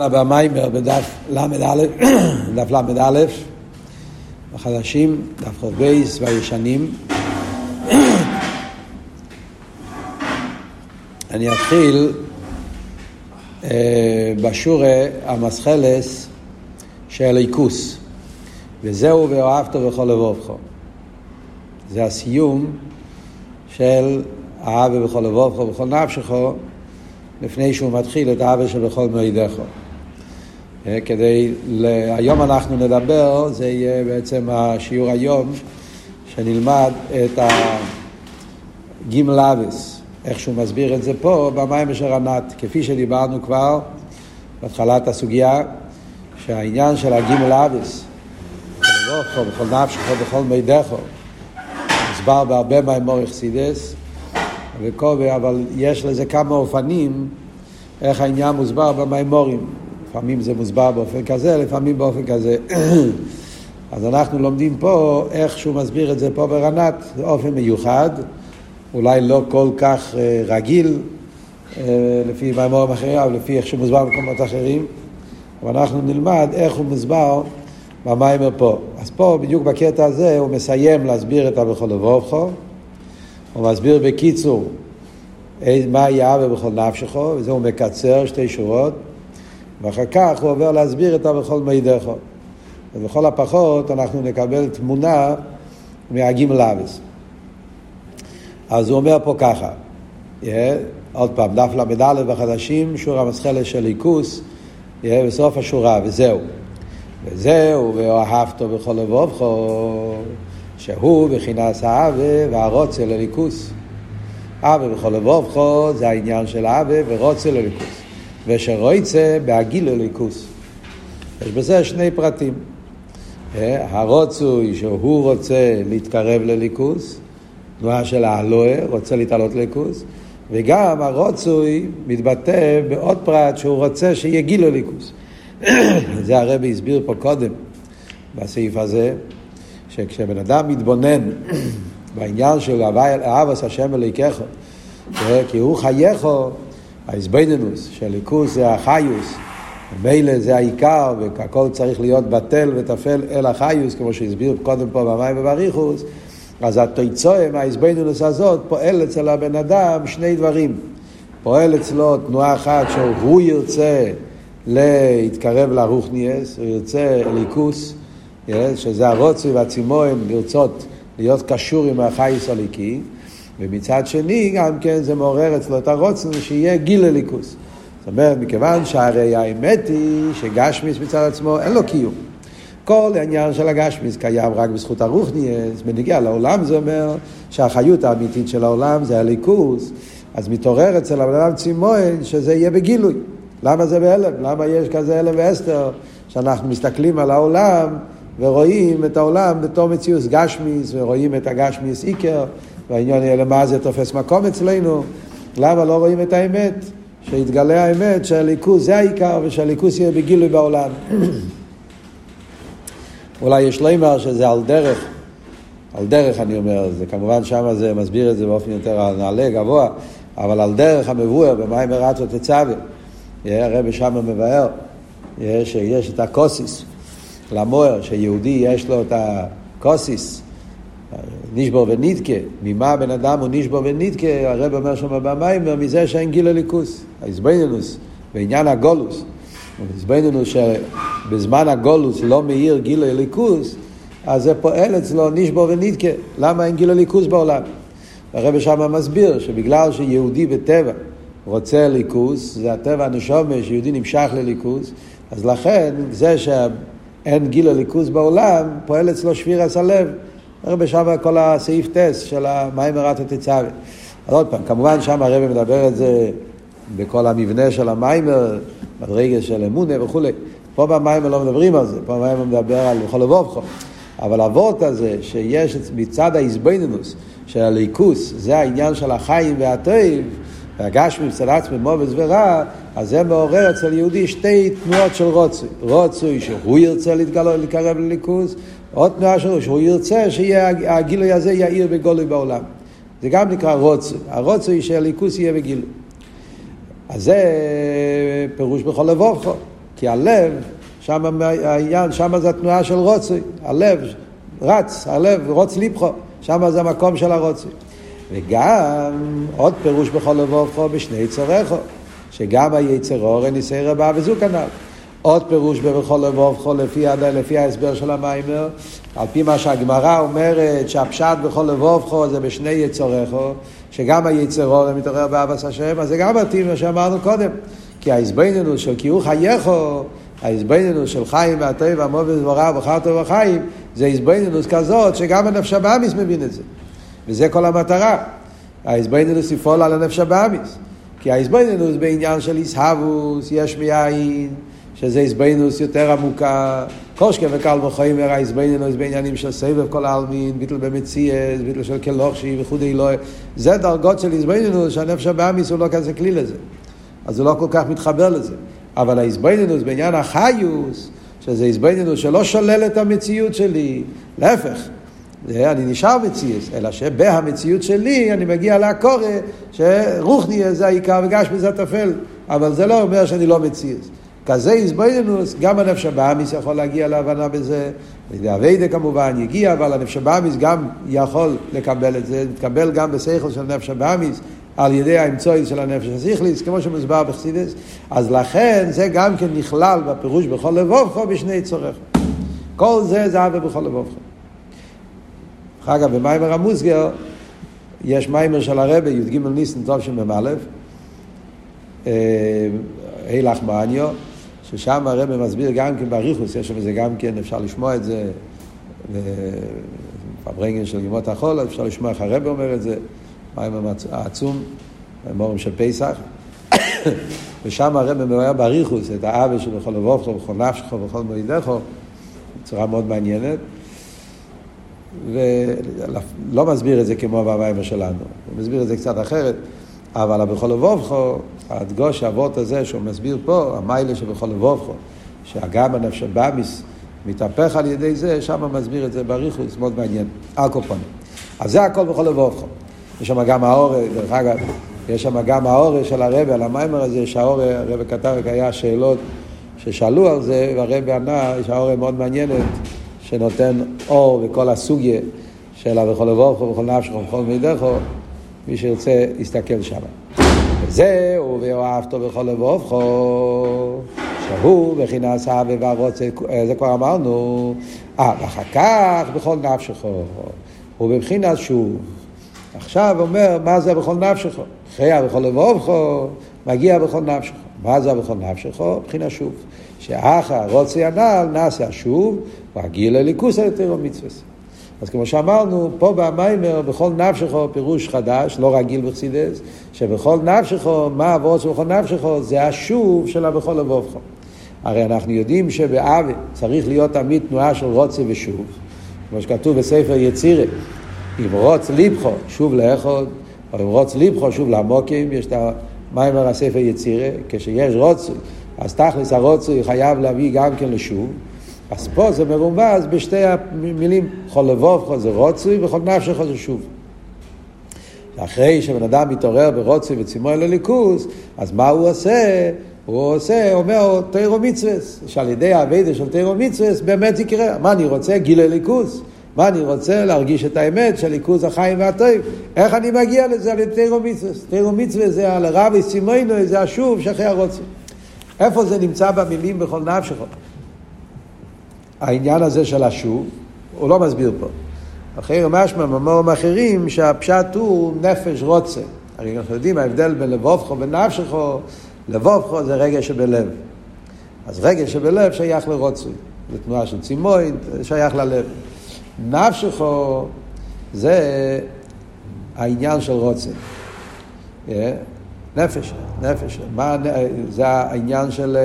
במיימר בדף ל"א, דף ל"א, החדשים, דף ח"ב והישנים. אני אתחיל אה, בשורה המסחלס של איכוס, וזהו ואוהבתו בכל לבובכו. זה הסיום של האהבה בכל לבובכו ובכל נפשכו, לפני שהוא מתחיל את האהבה שבכל מועידךו. אה, כדי, היום אנחנו נדבר, זה יהיה בעצם השיעור היום, שנלמד את הגימל אביס, איך שהוא מסביר את זה פה במים אשר ענת, כפי שדיברנו כבר בהתחלת הסוגיה, שהעניין של הגימל אביס, בכל בכל נפשך, בכל מידךו, מוסבר בהרבה מימור אכסידס, אבל יש לזה כמה אופנים איך העניין מוסבר במימורים. לפעמים זה מוסבר באופן כזה, לפעמים באופן כזה. אז אנחנו לומדים פה איך שהוא מסביר את זה פה ברנת, באופן מיוחד, אולי לא כל כך אה, רגיל, אה, לפי מימורים אחרים, אבל לפי איך שהוא מוסבר במקומות אחרים, אבל אנחנו נלמד איך הוא מוסבר במיימר פה. אז פה, בדיוק בקטע הזה, הוא מסיים להסביר את הבכל לבובכו, הוא מסביר בקיצור מה יהיה בכל נפשכו, וזה הוא מקצר שתי שורות. ואחר כך הוא עובר להסביר את הבכל מידךו. ובכל הפחות אנחנו נקבל תמונה מהגים לאביס. אז הוא אומר פה ככה, yeah, עוד פעם, דף ל"א בחדשים, שור המסחלת של ליכוס, yeah, בסוף השורה, וזהו. וזהו, ואוהבתו בכל לבובכו, שהוא בכינס האווה והרוצה לליכוס. אווה בכל לבובכו זה העניין של האווה ורוצה לליכוס. ושרויצה בהגיל אליקוס. יש בזה שני פרטים. אה, הרוצוי שהוא רוצה להתקרב לליכוס, תנועה של האלוה, רוצה להתעלות לליכוס, וגם הרוצוי מתבטא בעוד פרט שהוא רוצה שיהיה גיל לליכוס. זה הרבי הסביר פה קודם, בסעיף הזה, שכשבן אדם מתבונן בעניין של אהבס השם אליקךו, אה, כי הוא חייכו, האיזבנינוס, שהליכוס זה החיוס, מילא זה העיקר, והכל צריך להיות בטל וטפל אל החיוס, כמו שהסביר קודם פה במים ובריחוס, אז התויצוהם, האיזבנינוס הזאת, פועל אצל הבן אדם שני דברים. פועל אצלו תנועה אחת שהוא ירצה להתקרב לרוחניאס, הוא ירצה ליכוס, שזה הרוצי והצימוין, לרצות להיות קשור עם החייס הליקי. ומצד שני גם כן זה מעורר אצלו את הרוצן שיהיה גיל לליכוס. זאת אומרת, מכיוון שהרי האמת היא שגשמיס מצד עצמו אין לו קיום. כל העניין של הגשמיס קיים רק בזכות הרוחניאס, בנגיע לעולם זה אומר שהחיות האמיתית של העולם זה הליכוס, אז מתעורר אצל הבן אדם צימון שזה יהיה בגילוי. למה זה בהלם? למה יש כזה הלם ואסתר? שאנחנו מסתכלים על העולם ורואים את העולם בתור מציאוס גשמיס ורואים את הגשמיס איקר והעניין יהיה למה זה תופס מקום אצלנו, למה לא רואים את האמת? שיתגלה האמת שהליכוז זה העיקר ושהליכוז יהיה בגילוי בעולם. אולי יש לומר שזה על דרך, על דרך אני אומר, זה כמובן שם זה מסביר את זה באופן יותר נעלה, גבוה, אבל על דרך המבואר במים הרצו תצווה, הרבי שם מבאר, שיש את הקוסיס, למוער, שיהודי יש לו את הקוסיס, נשבור ונדקה, ממה בן אדם הוא נשבור ונדקה, הרב אומר שם במים, מזה שאין גיל הליכוס, ההזבנינוס, בעניין הגולוס, ההזבנינוס שבזמן הגולוס לא מאיר גיל הליכוס, אז זה פועל אצלו נשבור ונדקה, למה אין גיל הליכוס בעולם? הרב שם מסביר שבגלל שיהודי בטבע רוצה ליכוס, זה הטבע הנשומה שיהודי נמשך לליכוס, אז לכן זה שאין גיל הליכוס בעולם, פועל אצלו שבירת הלב. הרבה שם כל הסעיף טס של מרת התצווה. אז עוד פעם, כמובן שם הרב מדבר את זה בכל המבנה של המיימר, ברגע של אמונה וכולי. פה במיימר לא מדברים על זה, פה במיימר מדבר על בכל לבובכו. אבל אבות הזה שיש מצד האיזבנינוס של הליכוס, זה העניין של החיים והטוב, והגשמי מצד עצמי מובץ ורע, אז זה מעורר אצל יהודי שתי תנועות של רוצוי. רוצוי שהוא ירצה להתגלות, להתקרב לליכוס, עוד תנועה שלו, שהוא ירצה שהגילוי הזה יאיר בגולוי בעולם. זה גם נקרא רוצוי. הרוצוי שהליכוס יהיה בגילוי. אז זה פירוש בכל לבובכו. כי הלב, שם העניין, שם זה התנועה של רוצי, הלב רץ, הלברוץ ליבכו, שם זה המקום של הרוצי. וגם עוד פירוש בכל לבובכו בשני צורךו, שגם היצר אורן יסיירה בה וזו כנ"ל. עוד פירוש בכל לבובכו לפי, לפי ההסבר של המיימר, על פי מה שהגמרא אומרת שהפשט בכל לבובכו זה בשני יצורךו, שגם היצר אורן מתעורר באבס השם, אז זה גם מתאים מה שאמרנו קודם. כי ההסבננו של כי הוא חייכו, ההסבננו של חיים והמובד ורע ובחר טוב וחיים, זה הסבננו כזאת שגם הנפש הבאמיס מבין את זה. וזה כל המטרה. ההסבנינוס יפעול על הנפש הבאמיס. כי ההסבנינוס בעניין של איסהבוס, יש מאין, שזה הסבנינוס יותר עמוקה. קושקה וקל וחומר, ההסבנינוס בעניינים של סבב כל העלמין, ביטל במציאס, ביטל של כלוכשי וכו' אלוהי. זה דרגות של הסבנינוס שהנפש הבאמיס הוא לא כזה כלי לזה. אז הוא לא כל כך מתחבר לזה. אבל ההסבנינוס בעניין החיוס, שזה הסבנינוס שלא שולל את המציאות שלי, להפך. אני נשאר מציאס, אלא שבהמציאות שלי אני מגיע לקורא שרוחני זה העיקר וגשמי זה הטפל, אבל זה לא אומר שאני לא מציאס. כזה איזבוינינוס, גם הנפש הבאמיס יכול להגיע להבנה בזה, ואביידה כמובן יגיע, אבל הנפש הבאמיס גם יכול לקבל את זה, מתקבל גם בשכל של נפש הבאמיס, על ידי האמצעי של הנפש הזיכליס, כמו שמוסבר בחסידס, אז לכן זה גם כן נכלל בפירוש בכל לבובכו בשני צורך. כל זה זה אבי בכל לבובכו. כך במיימר המוסגר יש מיימר של הרבה, י"ג ניסן טוב של מ"א, הילך מעניו, ששם הרבה מסביר גם כן באריכוס, יש שם איזה גם כן, אפשר לשמוע את זה, בברנגן של ימות החול, אפשר לשמוע איך הרבה אומר את זה, מיימר העצום, מורים של פסח, ושם הרבה מבאר באריכוס את האבא שלו בכל לבובכו, בכל נפשכו, בכל מועידךו, בצורה מאוד מעניינת. ולא מסביר את זה כמו במים שלנו, הוא מסביר את זה קצת אחרת, אבל בכל לבובכו, הדגוש האבות הזה שהוא מסביר פה, המיילה שבכל לבובכו, שהגם הנפש הבאמיס מתהפך על ידי זה, שם מסביר את זה בריחוס, מאוד מעניין, אלקופונים. אז זה הכל בכל לבובכו. יש שם גם האור, דרך אגב, יש שם גם האור של הרבי על המיימר הזה, שהאור, הרבי כתב, היה שאלות ששאלו על זה, והרבי ענה, יש האור מאוד מעניינת. שנותן אור וכל הסוגיה של ה"וכל לבוכו וכל נפשך וכל מידךו", מי שירצה יסתכל שם. וזהו, ואוהבתו בכל לבוכו, שהוא בחינס אהבה והרוצה, זה כבר אמרנו, אה, ואחר כך בכל נפשך, הוא בבחינת שוב. עכשיו אומר, מה זה בכל נפשך? אחרי בכל לבוכו, מגיע בכל נפשך. מה זה בכל נפשך? בחינת שוב. שאחר רוצה הנ"ל נעשה השוב, והגיל לליכוס על יותר מצווה. אז כמו שאמרנו, פה במיימר, בכל נפשך פירוש חדש, לא רגיל בחסידס, שבכל נפשך, מה עבוד שבכל נפשך, זה השוב של הבכל לבובך. הרי אנחנו יודעים שבאבי צריך להיות תמיד תנועה של רוצה ושוב, כמו שכתוב בספר יצירה, אםרוץ ליבכו שוב לאחוד, או אםרוץ ליבכו שוב לעמוקים, יש את המיימר הספר יצירה, כשיש רוצה אז תכלס הרוצוי חייב להביא גם כן לשוב. אז פה זה מרומז בשתי המילים, כל לבוב זה רוצוי וכל נפשך זה שוב. אחרי שבן אדם מתעורר ברוצוי וצימוי לליכוס, אז מה הוא עושה? הוא עושה, אומר תירו מצווה, שעל ידי האביידה של תירו מצווה באמת יקרה. מה אני רוצה? גילי ליכוס. מה אני רוצה? להרגיש את האמת של ליכוז החיים והטוב. איך אני מגיע לזה על ידי תירו מצווה? תירו מצווה זה על הרבי סימונו, זה השוב שאחרי הרוצוי. איפה זה נמצא במילים בכל נפשך? העניין הזה של השוב, הוא לא מסביר פה. אחרי משמע ממורים אחרים שהפשט הוא נפש רוצה. הרי אנחנו יודעים ההבדל בין לבובכו ונפשכו, לבובכו זה רגע שבלב. אז רגע שבלב שייך לרוצוי. זה תנועה של צימוי, שייך ללב. נפשכו זה העניין של רוצה. אה? נפש, נפש. מה, זה העניין של...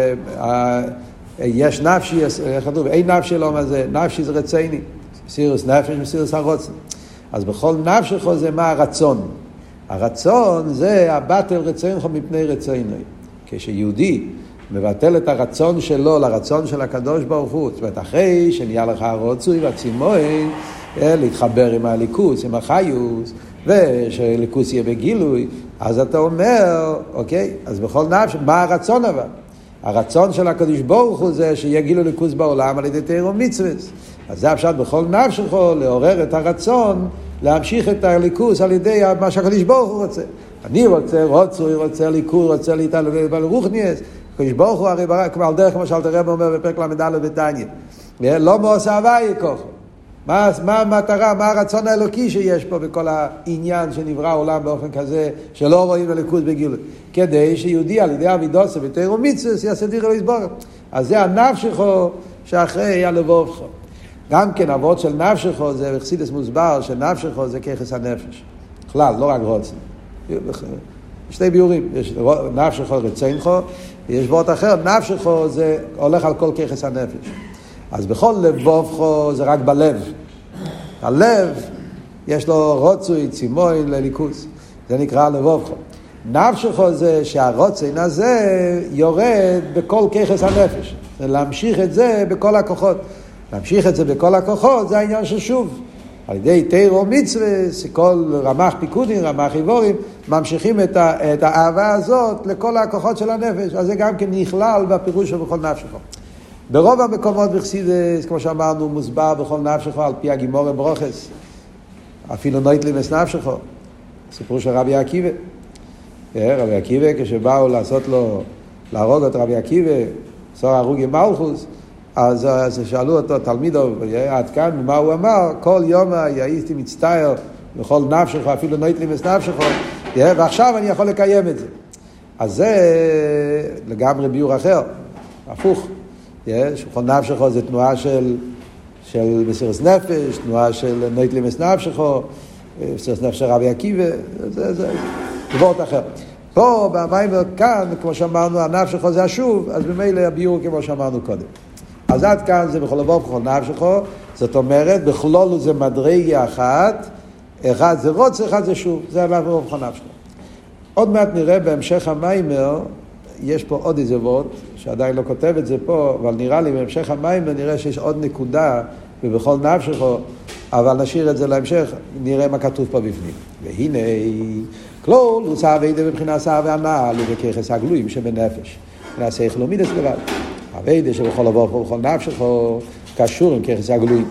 יש נפשי, איך כתוב? אין נפשי לא מה זה, נפשי זה רציני. סירוס נפש וסירוס הרוצן. אז בכל נפשך זה מה הרצון. הרצון זה הבטל רצונך מפני רצוני. כשיהודי מבטל את הרצון שלו לרצון של הקדוש ברוך הוא, זאת אומרת, אחרי שנהיה לך הרוצוי והצימוי, אה, להתחבר עם הליכוס, עם החיוס, ושליכוס יהיה בגילוי, אז אתה אומר, אוקיי, אז בכל נפש, מה הרצון אבל? הרצון של הקדוש ברוך הוא זה שיהיה גילו ליכוז בעולם על ידי תירו מצווה. אז זה הפשט בכל נפשך, לעורר את הרצון להמשיך את הליכוז על ידי מה שהקדוש ברוך הוא רוצה. אני רוצה, רוצוי, רוצה ליכוז, רוצה להתעלם ברוכניאס. הקדוש ברוך הוא הרי ברק, על דרך כמו שאלתר רב אומר בפרק ל"א בתניא. לא מעושה הוואי כוחו. מה, מה המטרה, מה הרצון האלוקי שיש פה בכל העניין שנברא העולם באופן כזה שלא רואים הליכוז בגילוי. כדי שיהודי על ידי אבידוסה ותירו מצווה יעשה דירה לסבור. אז זה הנפשכו שאחרי הלבובכו. גם כן אבות של נפשכו זה בחסידס מוסבר שנפשכו זה ככס הנפש. בכלל, לא רק רוצן. שני ביורים, יש נפשכו רצינכו, ויש וורט אחר, נפשכו זה הולך על כל ככס הנפש. אז בכל לבובכו זה רק בלב. הלב, יש לו רוצוי, צימוי, לליכוס. זה נקרא לבובכו. נפשכו זה שהרוצן הזה יורד בכל ככס הנפש. זה להמשיך את זה בכל הכוחות. להמשיך את זה בכל הכוחות זה העניין של שוב. על ידי תירו מצווה, כל רמ"ח פיקודים, רמ"ח איבורים, ממשיכים את, ה, את האהבה הזאת לכל הכוחות של הנפש. אז זה גם כן נכלל בפירוש של בכל נפשכו. ברוב המקומות בחסידס, כמו שאמרנו, מוסבר בכל נפשך על פי הגימור ברוכס. אפילו נוטל את נפשך. סיפור של רבי עקיבא. אה, רבי עקיבא, כשבאו לעשות לו, להרוג את רבי עקיבא, עשרה הרוגי מלכוס, אז, אז שאלו אותו, תלמידיו, עד כאן, מה הוא אמר? כל יום הייתי מצטער בכל נפשך, אפילו נוטל את נפשך, אה, ועכשיו אני יכול לקיים את זה. אז זה לגמרי ביאור אחר, הפוך. שולחון נפשכו זה תנועה של, של מסירת נפש, תנועה של נויטלימס נפשכו, מסירת נפש של רבי עקיבא, זה, זה דבר אחר. פה, במים כאן, כמו שאמרנו, הנפשכו זה השוב, אז ממילא הביור כמו שאמרנו קודם. אז עד כאן זה בכל לבוא בכל נפשכו, זאת אומרת, בכלול זה מדרגה אחת, אחד זה רוץ, אחד זה שוב, זה עליו בכל נפשכו. עוד מעט נראה בהמשך המיימר יש פה עוד איזה וורט, שעדיין לא כותב את זה פה, אבל נראה לי בהמשך המים נראה שיש עוד נקודה, ובכל נפשך, אבל נשאיר את זה להמשך, נראה מה כתוב פה בפנים. והנה, כלול, הוא אביידה מבחינת שר והנעל, ובככס הגלויים שבנפש. נעשה יחלומידס לבד. אביידה שבכל אבור ובכל נפשך קשור עם ככס הגלויים.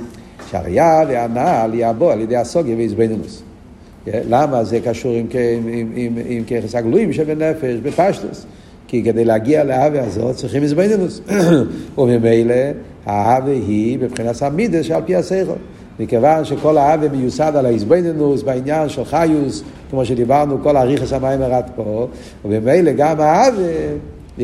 שהראייה והנעל יעבור על ידי הסוגיה ואיזבנינוס. למה זה קשור עם, עם, עם ככס הגלויים שבנפש, בפשטוס? כי כדי להגיע לאהבה הזאת צריכים איזבנינוס. וממילא האהבה היא בבחינת המידס שעל פי הסייכו. מכיוון שכל האהבה מיוסד על האיזבנינוס בעניין של חיוס, כמו שדיברנו, כל האריכס המים עד פה, וממילא גם האהבה, yeah,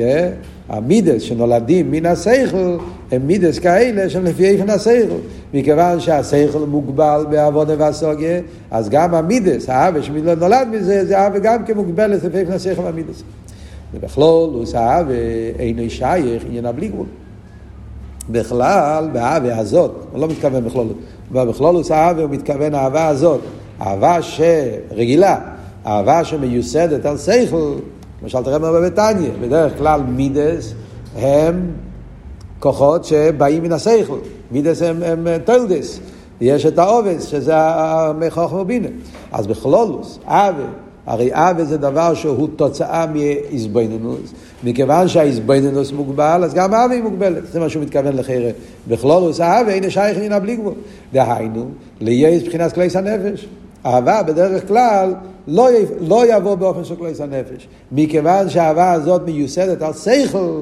המידס שנולדים מן הסייכל, הם מידס כאלה שהם לפי איפן הסייכל. מכיוון שהסייכל מוגבל בעבודה והסוגיה, אז גם המידס, האהבה שנולד מזה, זה אהבה גם כמוגבלת לפי איפן הסייכל והמידס. ובכלול הוא סהב אינו שייך עניין הבלי גבול. בכלל, באהבה הזאת, הוא לא מתכוון בכלול, בכלול הוא סהב הוא מתכוון האהבה הזאת, אהבה שרגילה, אהבה שמיוסדת על שכל, למשל תראה מה בביתניה, בדרך כלל מידס הם כוחות שבאים מן השכל, מידס הם, הם תולדס, יש את העובס, שזה המכוח ובינה. אז בכלולוס, אהבה, הרי אבה זה דבר שהוא תוצאה מאיזבנינוס. מכיוון שהאיזבנינוס מוגבל, אז גם היא מוגבלת. זה מה שהוא מתכוון לחיירה. בכלולוס אבה אין שייך נינה בלי גבול. דהיינו, ליש מבחינת כליס הנפש. אהבה בדרך כלל לא, לא יבוא באופן של כליס הנפש. מכיוון שהאהבה הזאת מיוסדת על שכל,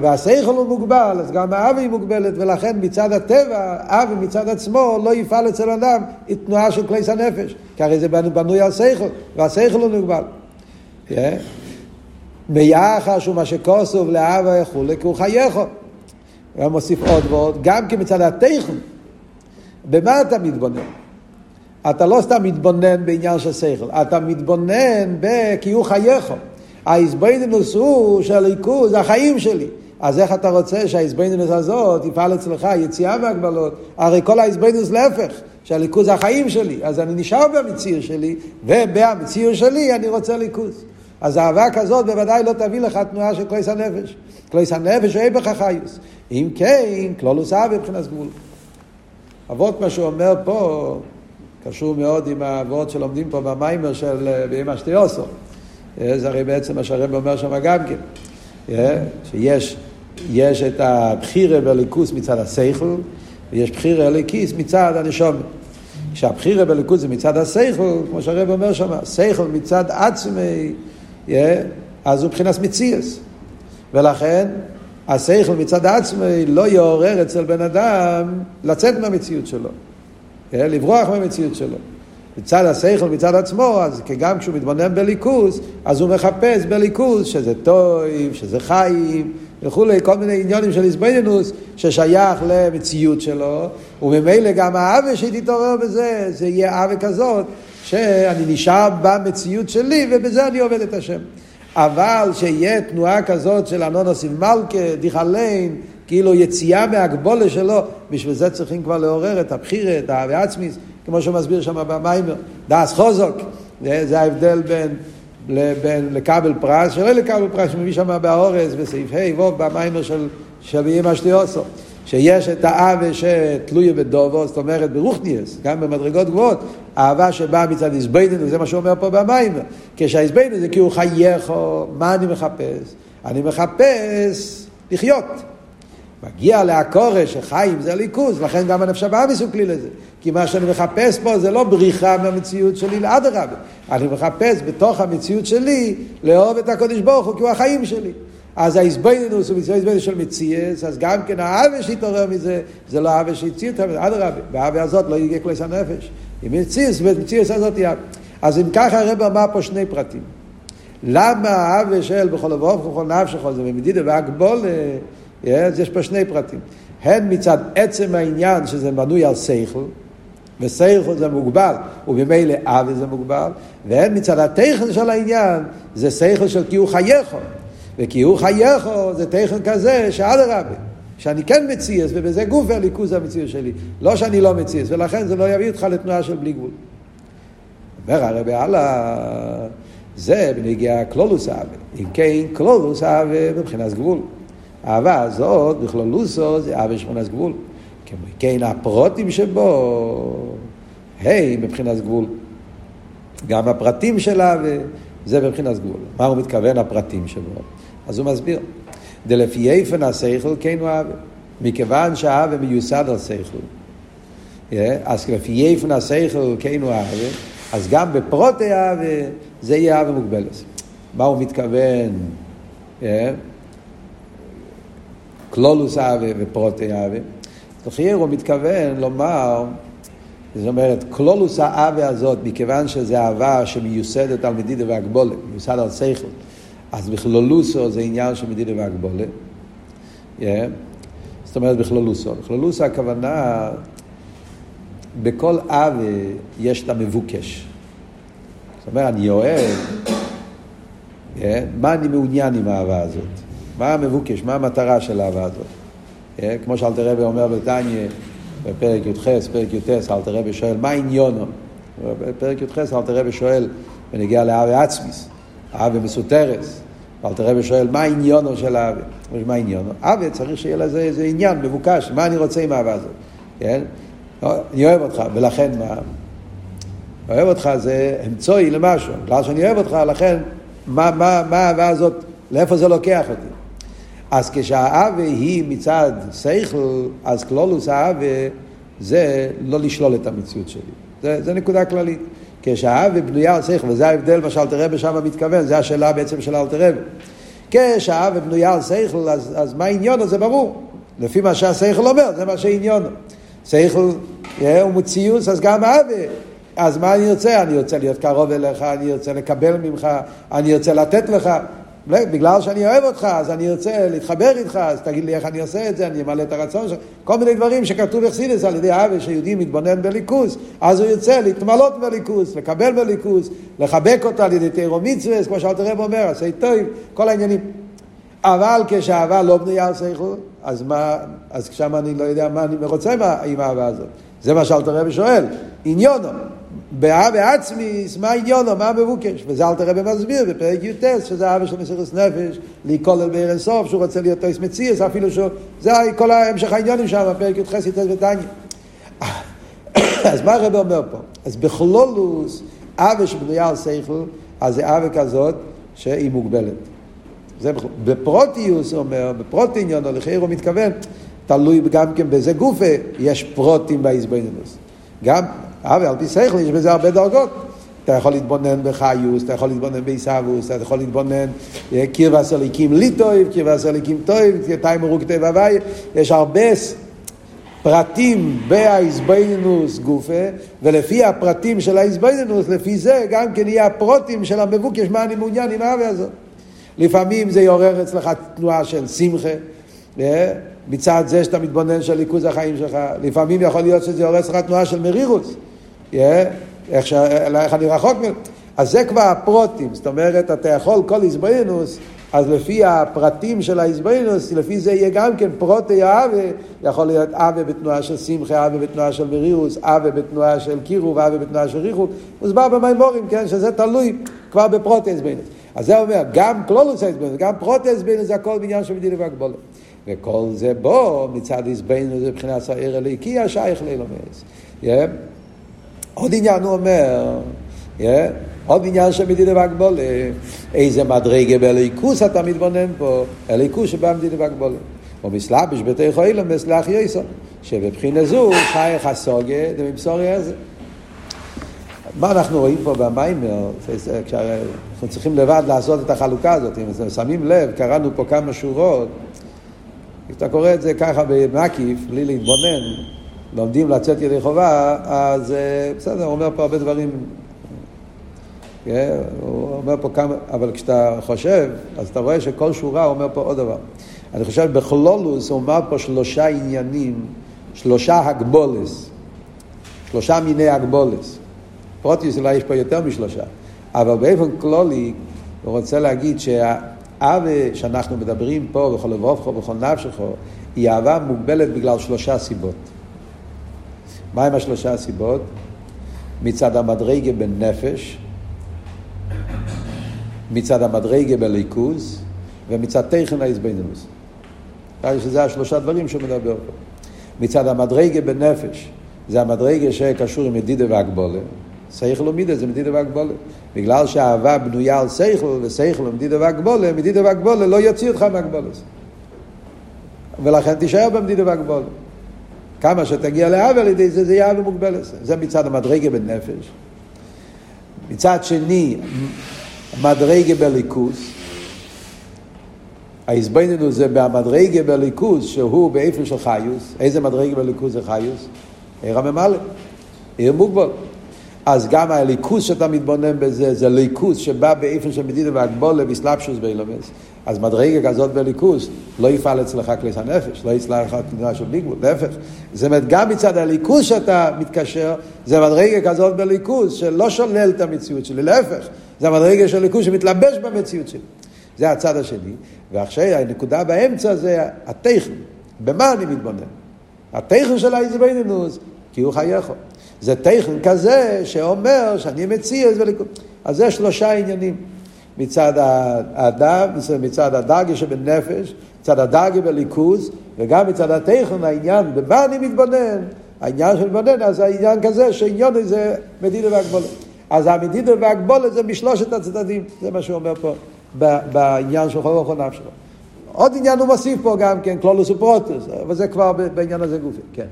והשכל הוא מוגבל, אז גם האבי היא מוגבלת, ולכן מצד הטבע, אבי מצד עצמו לא יפעל אצל אדם את תנועה של כליס הנפש, כי הרי זה בנוי על שכל, והשכל הוא מוגבל. הוא מה שכוסוב לאבא וכולי, כי הוא חייכו. הוא מוסיף עוד ועוד, גם כי מצד התכן, במה אתה מתבונן? אתה לא סתם מתבונן בעניין של שכל, אתה מתבונן. כי הוא חייכו. ההזבנינוס הוא של הליכוז, זה החיים שלי. אז איך אתה רוצה שההזבנינוס הזאת יפעל אצלך יציאה מהגבלות? הרי כל ההזבנינוס להפך, שהליכוז זה החיים שלי. אז אני נשאר במציר שלי, ובמציר שלי אני רוצה ליכוז. אז אהבה כזאת בוודאי לא תביא לך תנועה של כלייס הנפש. כלייס הנפש הוא היפך החיוס. אם כן, כלולוס אהבה מבחינת גבול. אבות מה שהוא אומר פה, קשור מאוד עם האבות שלומדים פה במיימר של בימא שתיוסו. זה הרי בעצם מה שהרב אומר שם גם כן. שיש יש את הבחירה בליכוס מצד השכל, ויש בחירה אליקיס מצד הנשום. כשהבחירה בליכוס זה מצד השכל, כמו שהרב אומר שם, שכל מצד עצמי, אז הוא מבחינת מציאס. ולכן השכל מצד עצמי לא יעורר אצל בן אדם לצאת מהמציאות שלו, לברוח מהמציאות שלו. מצד השכל, מצד עצמו, אז גם כשהוא מתבונן בליכוז, אז הוא מחפש בליכוז שזה טוב, שזה חיים, וכולי, כל מיני עניונים של איזבנינוס ששייך למציאות שלו, וממילא גם האווה שתתעורר בזה, זה יהיה אווה כזאת, שאני נשאר במציאות שלי, ובזה אני עובד את השם. אבל שיהיה תנועה כזאת של אנונוס עם דיכליין, כאילו יציאה מהגבולה שלו, בשביל זה צריכים כבר לעורר את הבחירה, את האהבה עצמיס, כמו שהוא מסביר שם במיימר, דאס חוזוק, זה ההבדל בין, בין לקבל פרס, שלא לקבל פרס, שמביא שם באורז, בסעיף ה' ווב, במיימר של, של אימא שטיוסו. שיש את האהבה שתלויה בדובו, זאת אומרת ברוכניאס, גם במדרגות גבוהות, אהבה שבאה מצד איזבנינוס, זה מה שהוא אומר פה במים, כשהאיזבנינוס זה כי הוא חייכו, מה אני מחפש? אני מחפש לחיות. מגיע לעקורש שחיים זה ליכוז, לכן גם הנפש הבאמיס הוא כלי לזה. כי מה שאני מחפש פה זה לא בריחה מהמציאות שלי לאדרבה. אני מחפש בתוך המציאות שלי לאהוב את הקודש ברוך הוא כי הוא החיים שלי. אז ההסבינוס הוא מצווה הסבינוס של מציאס, אז גם כן האווה שהתעורר מזה, זה לא האווה שהציע האווה, אדרבה, באווה הזאת לא יגיע כלס הנפש. עם מציאס, ומציאס הזאת יהיה. אז אם ככה הרב אמר פה שני פרטים. למה האווה של בכל אבוב ובכל נפשך זה במדידה והגבול, אז יש פה שני פרטים. הן מצד עצם העניין שזה בנוי על שכל, ושכל זה מוגבל, ובמילא אבי זה מוגבל, והן מצד התכן של העניין, זה שכל של כי הוא חייכו. וכי הוא חייכו זה תכן כזה שאדרבה, שאני כן מציאס, ובזה גוף הליכוז המציאות שלי. לא שאני לא מציאס, ולכן זה לא יביא אותך לתנועה של בלי גבול. אומר הרבי הלאה, זה בנגיע קלולוס אהבה. אם כן, קלולוס אהבה מבחינת גבול. האהבה הזאת, בכלולוסו, זה אהבה שמונס גבול. כמו כן, הפרוטים שבו, היי, מבחינת גבול. גם הפרטים של אהבה, זה מבחינת גבול. מה הוא מתכוון, הפרטים שבו? אז הוא מסביר. דלפי איפן השכל כן הוא אהבה. מכיוון שהאהבה מיוסד על שכל. אז לפי איפן השכל כן הוא אהבה, אז גם בפרוטי אהבה זה יהיה אהבה מוגבלת. מה הוא מתכוון? קלולוס אהבה ופרוטי אהבה. לחייר הוא מתכוון לומר, זאת אומרת, קלולוס האהבה הזאת, מכיוון שזו אהבה שמיוסדת על מדידה והגבולת, מיוסד על שכל. אז בכלולוסו זה עניין של מדידה והגבולה. Yeah. זאת אומרת בכלולוסו. בכלולוסו הכוונה, בכל אבה יש את המבוקש. זאת אומרת, אני אוהב, yeah. מה אני מעוניין עם האהבה הזאת? מה המבוקש? מה המטרה של האהבה הזאת? Yeah. כמו שאלתר רבי אומר בתניא, בפרק י"ח, פרק י"ט, אלתר רבי שואל, מה עניונו? בפרק י"ח אלתר רבי שואל, ונגיע לאהבה עצמיס, אהבה מסותרס. ואלתר רבי שואל, מה העניונו של האווה? מה העניונו? אווה צריך שיהיה לזה איזה עניין מבוקש, מה אני רוצה עם האהבה הזאת? כן? לא, אני אוהב אותך, ולכן מה? אוהב אותך זה אמצעי למשהו, בגלל שאני אוהב אותך, לכן מה האהבה הזאת, לאיפה זה לוקח אותי? אז כשהאווה היא מצד שכל, אז כלולוס האווה זה לא לשלול את המציאות שלי. זה, זה נקודה כללית. כשהאהבה בנויה על שכל, וזה ההבדל מה שאלתר רבי שם מתכוון, זו השאלה בעצם של אלתר רבי. כשהאהבה בנויה על שכל, אז, אז מה עניונו זה ברור. לפי מה שהשכל אומר, זה מה שעניונו. שכל הוא מציאוס, אז גם אהבה. אז מה אני רוצה? אני רוצה להיות קרוב אליך, אני רוצה לקבל ממך, אני רוצה לתת לך. בגלל שאני אוהב אותך, אז אני רוצה להתחבר איתך, אז תגיד לי איך אני עושה את זה, אני אמלא את הרצון שלך. כל מיני דברים שכתוב אכסידס על ידי אבי, שיהודי מתבונן בליכוס, אז הוא יוצא להתמלות בליכוס, לקבל בליכוס, לחבק אותו על ידי תירו מצווה, כמו שאלת הרב אומר, עשה טוב, כל העניינים. אבל כשהאהבה לא בנויה על שכל, אז מה, אז שם אני לא יודע מה אני רוצה עם האהבה הזאת. זה מה שאלת הרב שואל, עניונו. באהבה עצמי, מה עניונו, מה מבוקש? וזה אל תראה במסביר בפרק י"ט, שזה אהבה של מסירת נפש, להיכולל בערן סוף, שהוא רוצה להיות טויס מציאס, אפילו שהוא, זה כל המשך העניונים שם, בפרק י"ח י"ט ותניא. אז מה הרב אומר פה? אז בכלולוס, אהבה שבנויה על שכל, אז זה אהבה כזאת שהיא מוגבלת. זה בפרוטיוס, הוא אומר, בפרוט עניון, או לחייר הוא מתכוון, תלוי גם כן בזה גופה, יש פרוטים באיזבנינוס. גם, אבל על פי שכל יש בזה הרבה דרגות. אתה יכול להתבונן בחיוס, אתה יכול להתבונן בעיסאוווס, אתה יכול להתבונן אה, קיר וסליקים ליטויב, קיר וסליקים טויב, תאי מרוק טבע הוואי, יש הרבה פרטים בהאיזבנינוס גופה, ולפי הפרטים של האיזבנינוס, לפי זה גם כן יהיה הפרוטים של המבוקש, מה אני מעוניין עם האווה הזאת. לפעמים זה יעורר אצלך תנועה של שמחה, אה? מצד זה שאתה מתבונן של ליכוז החיים שלך. לפעמים יכול להיות שזה יעורר אצלך תנועה של מרירוס. איך, ש... איך אני רחוק ממנו. אז זה כבר הפרוטים, זאת אומרת, אתה יכול כל איזבנינוס, אז לפי הפרטים של האיזבנינוס, לפי זה יהיה גם כן פרוטי האווה, יכול להיות אווה בתנועה של שמחה, אווה בתנועה של מרירוס, אווה בתנועה של קירוב, אווה בתנועה של ריחוק, מוסבר במימורים, כן, שזה תלוי כבר בפרוטי איזבנינוס. אז זה אומר, גם קלולוס האיזבנינוס, גם פרוטי איזבנינוס, זה הכל בעניין של מדינה והגבולת. וכל זה בו מצד איזבנינוס מבחינת שעיר הליקי השייך לילומס. עוד עניין הוא אומר, yeah, עוד עניין של מדידה והגבולה, איזה מדרגה באליקוס אתה מתבונן פה, אליקוס שבא מדידה והגבולה. או מסלבש בתיכו אילם מסלח יסו, שבבחינה זו חייך הסוגה דמבשורי איזה. מה אנחנו רואים פה במיימר, כשאנחנו צריכים לבד לעשות את החלוקה הזאת, אם אתם שמים לב, קראנו פה כמה שורות, כשאתה קורא את זה ככה במקיף, בלי להתבונן, לומדים לצאת ידי חובה, אז אה, בסדר, הוא אומר פה הרבה דברים. כן? הוא אומר פה כמה, אבל כשאתה חושב, אז אתה רואה שכל שורה הוא אומר פה עוד דבר. אני חושב בכלולוס הוא אומר פה שלושה עניינים, שלושה הגבולס, שלושה מיני הגבולס. פרוטיוס אולי יש פה יותר משלושה, אבל באופן כלולי הוא רוצה להגיד שהאווה שאנחנו מדברים פה בכל לבובכו, בכל נפשכו, היא אהבה מוגבלת בגלל שלושה סיבות. מהם השלושה הסיבות? מצד המדרגה בנפש, מצד המדרגה בליכוז, ומצד תכן האיזבנינוס. שזה השלושה דברים שהוא מדבר פה. מצד המדרגה בנפש, זה המדרגה שקשור עם מדידה והגבולה. סייכל ומידה זה מדידה והגבולה. בגלל שהאהבה בנויה על סייכל, וסייכל ומדידה והגבולה, מדידה והגבולה לא יוציא אותך מהגבולס. ולכן תישאר במדידה והגבולה. כמה שתגיע לאהבה על ידי זה, זה יהיה אהבה מוגבלת. זה מצד המדרגה בנפש. מצד שני, מדרגה בליכוס. ההזבננו זה במדרגה בליכוס, שהוא באיפן של חיוס. איזה מדרגה בליכוס זה חיוס? עיר הממלא, עיר מוגבל. אז גם הליכוס שאתה מתבונן בזה, זה ליכוס שבא באיפן של מדינה והגבולה וסלפשוס באילומס. אז מדרגה כזאת בליכוס לא יפעל אצלך כליס הנפש, לא יצלח לך תנועה של ביגבול, להפך. זאת אומרת, גם מצד הליכוס שאתה מתקשר, זה מדרגה כזאת בליכוס שלא שולל את המציאות שלי, להפך. זה המדרגה של ליכוס שמתלבש במציאות שלי. זה הצד השני. ועכשיו הנקודה באמצע זה הטכן. במה אני מתבונן? הטכן של האיזבנינוס, כי הוא חייך. זה טכן כזה שאומר שאני מציע את זה לליכוז. אז זה שלושה עניינים. מצד האדם, מצד הדרגה שבנפש, מצד הדרגה בליכוז, וגם מצד הטכן, העניין, במה אני מתבונן? העניין של מתבונן, אז העניין כזה שעניון זה מדידה והגבולת. אז המדידה והגבולת זה משלושת הצדדים, זה מה שהוא אומר פה בעניין של חול וחול נפשו. עוד עניין הוא מוסיף פה גם כן, קלולוס ופרוטוס, אבל זה כבר בעניין הזה גופי, כן.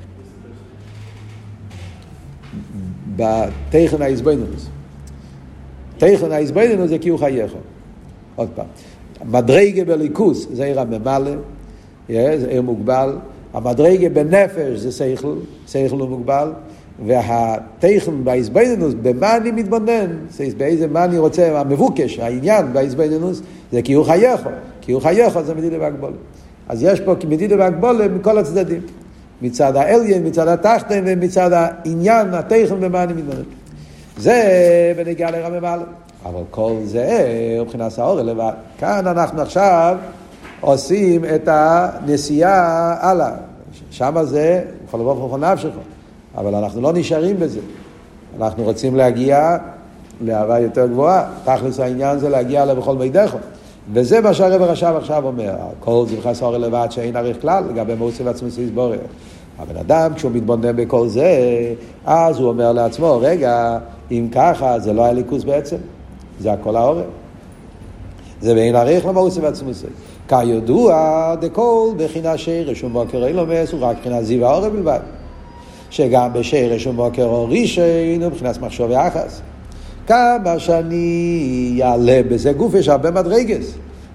בתכן האיזבנינוס. תכן האיזבנינוס זה הוא חייך. עוד פעם. מדרגה בליכוס זה עיר הממלא, זה עיר מוגבל. המדרגה בנפש זה שכל, שכל הוא מוגבל. והטכן באיזבנינוס, במה אני מתבונן, באיזה, מה אני רוצה, המבוקש, העניין באיזבנינוס, זה הוא חייך, הוא חייך זה מדידה והגבולה. אז יש פה מדידה והגבולה מכל הצדדים. מצד האליין, מצד התחתן ומצד העניין, במה אני מתבונן. זה בנגיעה לרמי מעלה. אבל כל זה מבחינת האור לבד. כאן אנחנו עכשיו עושים את הנסיעה הלאה. שם זה, יכול לבוא בכל נפשך. אבל אנחנו לא נשארים בזה. אנחנו רוצים להגיע לאהבה יותר גבוהה. תכלס העניין זה להגיע לה בכל מידך. וזה מה שהרב הרשב עכשיו אומר. כל בכלל סורי לבד שאין עריך כלל לגבי מוסי ועצמי סיסבורר. הבן אדם, כשהוא מתבונן בכל זה, אז הוא אומר לעצמו, רגע, אם ככה, זה לא הליכוס בעצם, זה הכל העורף. זה בין ערך למאוסי ועצמוסי. כידוע, דכל בחינה שרש ומוקר אילומס הוא רק בחינת זיו האור בלבד. שגם בשרש ומוקר אור רישיין הוא בחינת מחשוב יחס. כמה שאני אעלה בזה גוף יש הרבה מדרגס.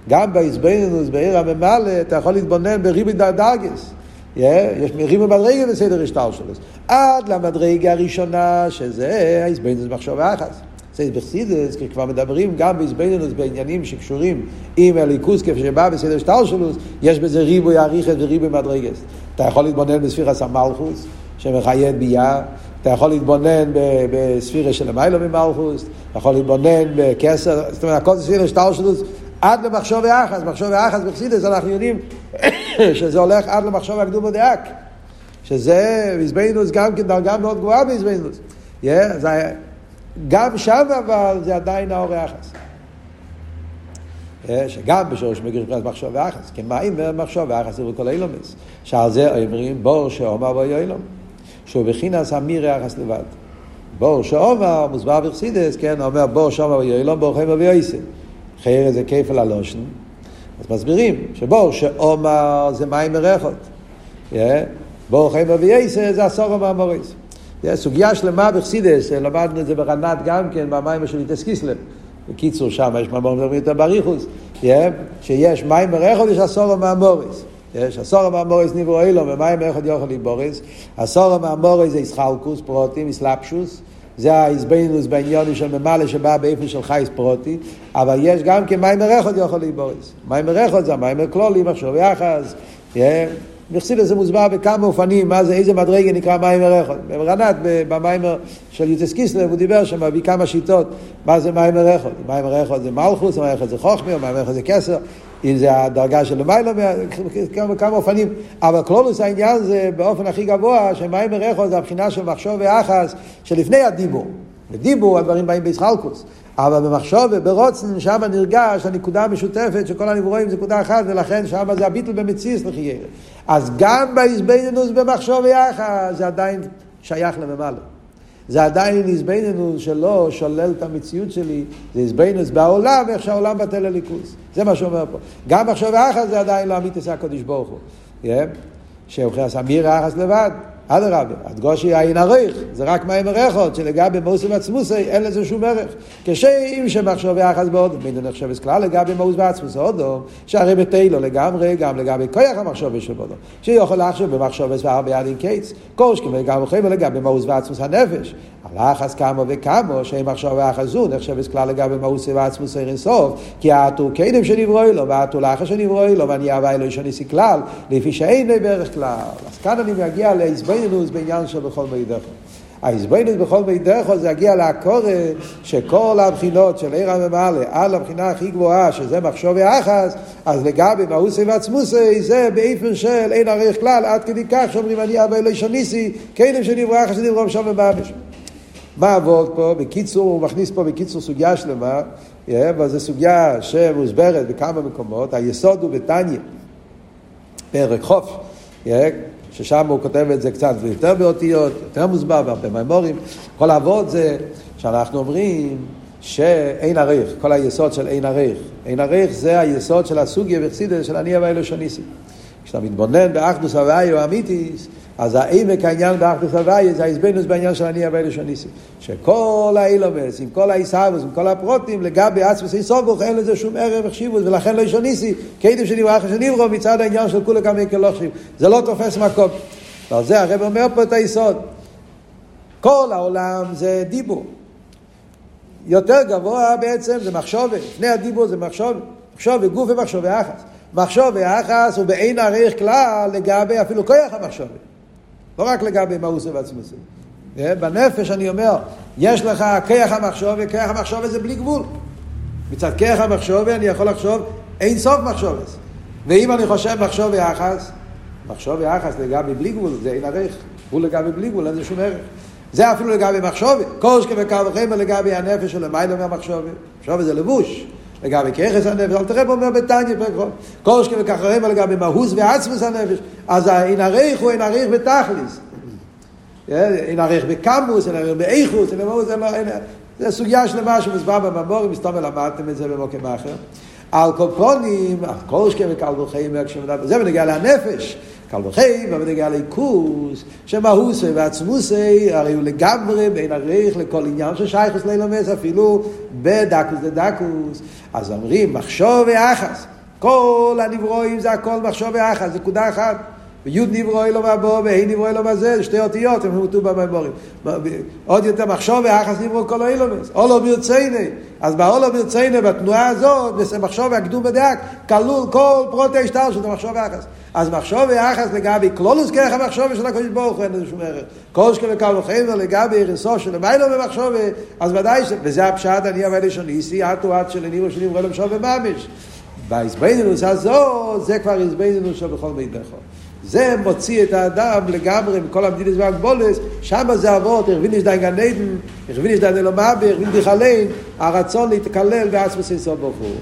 גם בעזבנינוס, בעיר הממלא, אתה יכול להתבונן בריבי דרגס. יש ריבי מדרגה בסדר השטר שלו. עד למדרגה הראשונה, שזה העזבנינוס מחשוב יחס. זה בחסידס, כי כבר מדברים גם בעזבנינוס בעניינים שקשורים עם הליכוס כפי שבא בסדר שטר שלו, יש בזה ריבוי אריכת וריבוי מדרגס. אתה יכול להתבונן בספירס המלכוס, שמחייד ביאה, אתה יכול להתבונן בספירה של המיילו ממלכוס, אתה יכול להתבונן בכסר, זאת אומרת, הכל זה ספירה שטר שלו, עד למחשוב האחז, מחשוב האחז בחסידס, אנחנו יודעים שזה הולך עד למחשוב הקדומו דאק. שזה בעזבנינוס גם כן דרגה מאוד גבוהה בעזבנינוס. Yeah, גם שם אבל זה עדיין האור היחס. שגם בשורש מגיר מבחינת מחשוב ואחס, כמים ומחשוב ואחס זה כל אילומס. שעל זה אומרים בור שאומר בו אילום. שהוא בחינס אמיר יחס לבד. בור שאומר, מוסבר בחסידס, כן, אומר בור שאומר בו אילום, בור אבי אויסן. חייר זה כפל הלושן. אז מסבירים שבור שאומר זה מים מרחות. בור חיים אבי אויסן זה עשור המאמוריס. סוגיה שלמה בחסידס, למדנו את זה ברנת גם כן, במים של איטס קיסלב. בקיצור, שם יש מאמור מדברים יותר בריחוס, שיש מים מרחוב, יש עשור המאמוריס. יש עשור המאמוריס נברו אילו, ומים מרחוב יוכל לבורס. עשור המאמוריס זה ישחלקוס, פרוטים, יסלפשוס. זה ההזבנינוס בעניונים של ממלא שבא באיפה של חייס פרוטי, אבל יש גם כן מים מרחוב יוכל לבורס. מים מרחוב זה המים מרקלולי, מחשוב יחס. מחסיד הזה מוסבר בכמה אופנים, מה זה, איזה מדרגה נקרא מים מרחוד. ברנת, במיימר של יוצס קיסלב, הוא דיבר שם, מביא כמה שיטות, מה זה מים מרחוד. מים מרחוד זה מלכוס, מים מרחוד זה חוכמי, מים מרחוד זה כסר, אם זה הדרגה של למעלה, כמה, כמה אופנים. אבל כלולוס העניין זה באופן הכי גבוה, שמים מרחוד זה הבחינה של מחשוב ואחס שלפני הדיבור. בדיבור הדברים באים בישחלקוס. אבל במחשוב, ברוצן, שם נרגש הנקודה המשותפת שכל הנברואים זה נקודה אחת, ולכן שם זה הביטל במציאס לחיירה. אז גם בהזבנינוס במחשוב יחד, זה עדיין שייך למעלה. זה עדיין הזבנינוס שלא שולל את המציאות שלי, זה הזבנינוס בעולם, איך שהעולם בטל לליכוס. זה מה שאומר פה. גם מחשוב יחד זה עדיין לא אמיתס הקודש ברוך הוא. שהוא נכנס אמיר האחס לבד. אדרבה, הדגושי העין עריך, זה רק מים ערכות, שלגבי מוסי ועצמוסי אין לזה שום ערך. כשם שמחשוב יחס באודום, בין נחשב כלל לגבי מוס ועצמוס אודום, שהרי בתהילו לגמרי, גם לגבי כוח המחשוב של אודום, שיכול לחשוב במחשוב וסבר ביד עם קיץ, קושקים וגם חייב לגבי מוס ועצמוס הנפש. הלחס כמה וכמה, שאם מחשוב יחס זו נחשב כלל לגבי מוס ועצמוס אין סוף, כי האטור קדם שנברוא לו, והאטור לחס שנברוא לו, ואני אהבה אלוהי שניסי כלל, לפי שאין בערך כלל. אז כאן אני מגיע להסבר ההזבנינוס בעניין של בכל מידך. ההזבנינוס בכל מידך זה יגיע לעקורת שכל הבחינות של עיר הממלא על הבחינה הכי גבוהה שזה מחשוב ויחס אז לגבי מאוסי ועצמוסי זה באיפן של אין ערך כלל עד כדי כך שאומרים אני אבא אלוהי שניסי כלים שנברא אחר שנברא שם ובאמש מה עבוד פה? בקיצור, הוא מכניס פה בקיצור סוגיה שלמה, וזו סוגיה שמוסברת בכמה מקומות, היסוד הוא בתניא, פרק חוף, ששם הוא כותב את זה קצת יותר באותיות, יותר מוסבר, בהרבה מימורים. כל העבוד זה שאנחנו אומרים שאין עריך, כל היסוד של אין עריך. אין עריך זה היסוד של הסוגיה וחסידס של אני אבא אלוהי ניסי. כשאתה מתבונן באחדוס הוואי או אמיתיס, אז העמק העניין באחדוס הוואי זה ההזבנוס בעניין של אני אבא אלוהי ניסי. שכל האילומס, עם כל העיסאווס, עם כל הפרוטים, לגבי עצמס איסובוך, אין לזה שום ערב וחשיבות, ולכן לא ישוניסי, קדם שנברא אחר שנברו, מצד העניין של כולה כמה חשיב. זה לא תופס מקום. ועל זה הרב אומר פה את היסוד. כל העולם זה דיבור. יותר גבוה בעצם זה מחשובת. לפני הדיבור זה מחשובת. מחשובת גוף ומחשובת אחס. מחשובת אחס הוא באין ערך כלל לגבי אפילו כוח המחשובת. לא רק לגבי מאוסה ועצמוסה. בנפש אני אומר, יש לך כיח המחשוב, כיח המחשוב זה בלי גבול. מצד כיח המחשוב אני יכול לחשוב אין סוף מחשוב. ואם אני חושב מחשוב יחס, מחשוב יחס לגבי בלי גבול, זה אין ערך. הוא לגבי בלי גבול, אין זה שום ערך. זה אפילו לגבי מחשוב, קושקה וקו וחמר לגבי הנפש של למעלה מהמחשוב. מחשוב זה לבוש. לגבי ככס הנפש, אל תראה אומר בתניא פרקרון. קושקה וכחרמה לגבי מהוס ועצמוס הנפש. אז אין ערך הוא אין ערך בתכליס. אין ערך בקמוס, אין ערך באיכוס, אין לא, אין, זה סוגיה שלמה שמוסבר בממורים, מסתום למדתם את זה במוקם אחר. על קופונים, כל שכם וקל וחיים, זה בנגיע לנפש. קל וחיים, אבל נגיע ליכוס, שמהוסי ועצמוסי, הרי הוא לגמרי בין הריח לכל עניין ששייכוס לילומס, אפילו בדקוס דדקוס. אז אומרים, מחשוב ואחס. כל הנברואים זה הכל מחשוב ואחס, זה נקודה אחת. ויוד נברוא אלו מהבור, והי נברוא אלו מהזה, זה שתי אותיות, הם הומתו בממורים. עוד יותר מחשוב ואחס נברוא כל האילומס. אולו ברצייני. אז באולו ברצייני, בתנועה הזאת, מחשוב והקדום בדק, כלול כל פרוטי שטר של מחשוב ואחס. אז מחשוב ואחס לגבי כלולוס כרך המחשוב של הקדוש ברוך הוא אין לזה שום ערך. כל שכם וקל וחמר לגבי רסו של מיילו במחשוב, אז ודאי ש... וזה הפשט אני אבל ראשוניסי, אטו עד של נירו שלי ורלם שוב וממש. בהזבנינוס הזאת, זה כבר הזבנינוס של בכל מידך. זה מוציא את האדם לגמרי מכל המדינס והגבולס, שם זה אבות, הרביניש דיין גן עדן, הרביניש דיין אלומאבי, הרביניש דיכלין, הרצון להתקלל בעצמוס אינסוף ברוך הוא.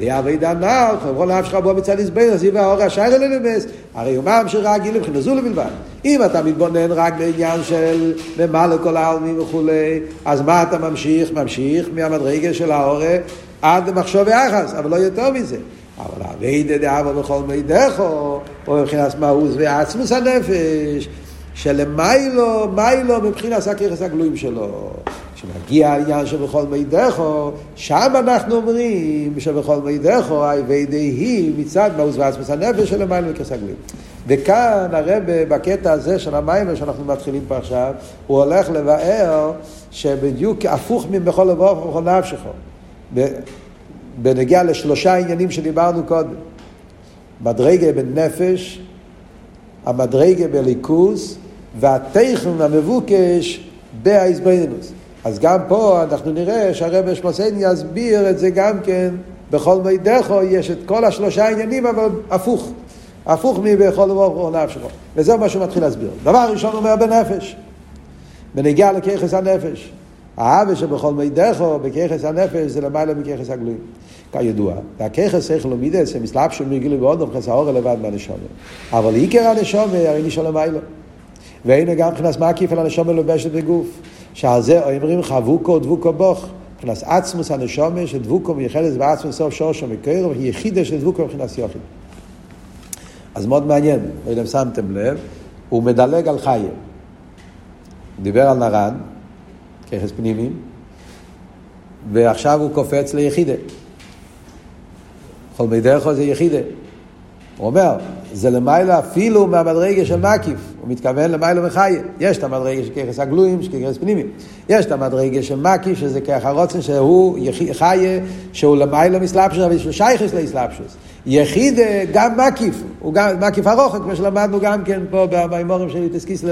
ידי אבי דנאו, חברו לאף שלך בו מצד יזבן, אז יבא אור השייך לנמס, הרי הוא ממשיך רגיל מבחינת זו לבלבד. אם אתה מתבונן רק בעניין של ממלא כל העלמים וכולי, אז מה אתה ממשיך? ממשיך מהמדרגה של האורה עד מחשוב ויחס, אבל לא יותר מזה. אבל אבי דאבו בכל מידךו, או מבחינת מהות ועצמוס הנפש, שלמיילו, מיילו מבחינת הכיחס הגלויים שלו. כשמגיע העניין שבכל מידךו, שם אנחנו אומרים שבכל מידךו, היוודי היא מצד מעוז ועצמוס הנפש של המים וכסגלים. וכאן הרב בקטע הזה של המים שאנחנו מתחילים פה עכשיו, הוא הולך לבאר שבדיוק הפוך מבכל לבוא ובכל נפשך. בנגיע לשלושה עניינים שדיברנו קודם. מדרגה בנפש, המדרגה בליכוז, והטכן המבוקש בהאיזבנינוס. אז גם פה אנחנו נראה שהרב שמוסייני יסביר את זה גם כן, בכל מידךו יש את כל השלושה עניינים, אבל הפוך. הפוך מבכל דבר נפשו. וזה מה שהוא מתחיל להסביר. דבר ראשון אומר בנפש. בנגיע לככס הנפש. האווה שבכל מידךו, בככס הנפש, זה למעלה מככס הגלויים. כידוע, והככס איך לומידס, הם מסלבשו מגילו באודום, חס האור לבד מהנשומה. אבל עיקר הנשומה, הרי נשאר למיילו. והנה גם מבחינת מקיף על הנשומה לובשת בגוף. שעל זה אומרים חבוקו דבוקו בוך. מבחינת עצמוס הנשומה שדבוקו מייחדת בעצמוס סוף שורשו מקרו, היא יחידה של דבוקו מבחינת יוחיד. אז מאוד מעניין, לא יודע אם שמתם לב, הוא מדלג על חיים. הוא דיבר על נרן, ככס פנימיים, ועכשיו הוא קופץ ליחידה. כל מידךו זה יחידה. הוא אומר, זה למעלה אפילו מהמדרגה של מקיף, הוא מתכוון למעלה מחיה. יש את המדרגה של ככס הגלויים, של ככס פנימיים. יש את המדרגה של מקיף, שזה ככה הרוצן, שהוא חיה, שהוא למעלה מסלבשוס, אבל לו שייכס לאסלבשוס. יחיד גם מקיף, הוא גם מקיף הרוחק, כמו שלמדנו גם כן פה במימורים של תסקיס